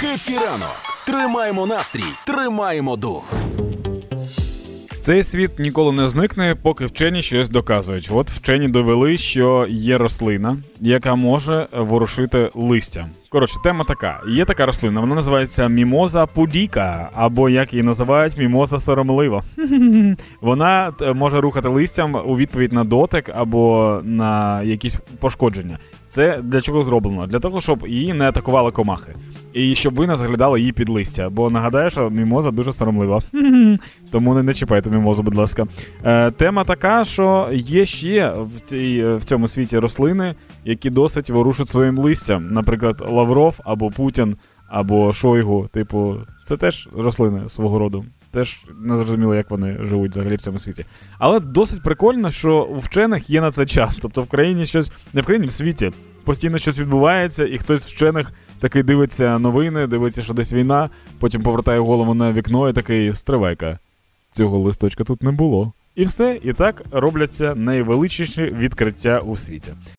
Хеппі ранок! Тримаємо настрій, тримаємо дух. Цей світ ніколи не зникне, поки вчені щось доказують. От вчені довели, що є рослина, яка може ворушити листя. Коротше, тема така: є така рослина, вона називається мімоза пудіка, або як її називають, мімоза соромлива. Вона е, може рухати листям у відповідь на дотик або на якісь пошкодження. Це для чого зроблено? Для того, щоб її не атакували комахи. І щоб ви не заглядали її під листя. Бо нагадаю, що мімоза дуже соромлива. Тому не, не чіпайте мімозу, будь ласка. Е, тема така, що є ще в, цій, в цьому світі рослини, які досить ворушать своїм листям. Наприклад, Лавров або Путін, або Шойгу. Типу, це теж рослини свого роду. Теж не зрозуміло, як вони живуть взагалі в цьому світі. Але досить прикольно, що у вчених є на це час. Тобто в країні щось, не в країні, в світі постійно щось відбувається, і хтось з вчених такий дивиться новини, дивиться, що десь війна, потім повертає голову на вікно і такий стривайка. Цього листочка тут не було. І все, і так робляться найвеличніші відкриття у світі.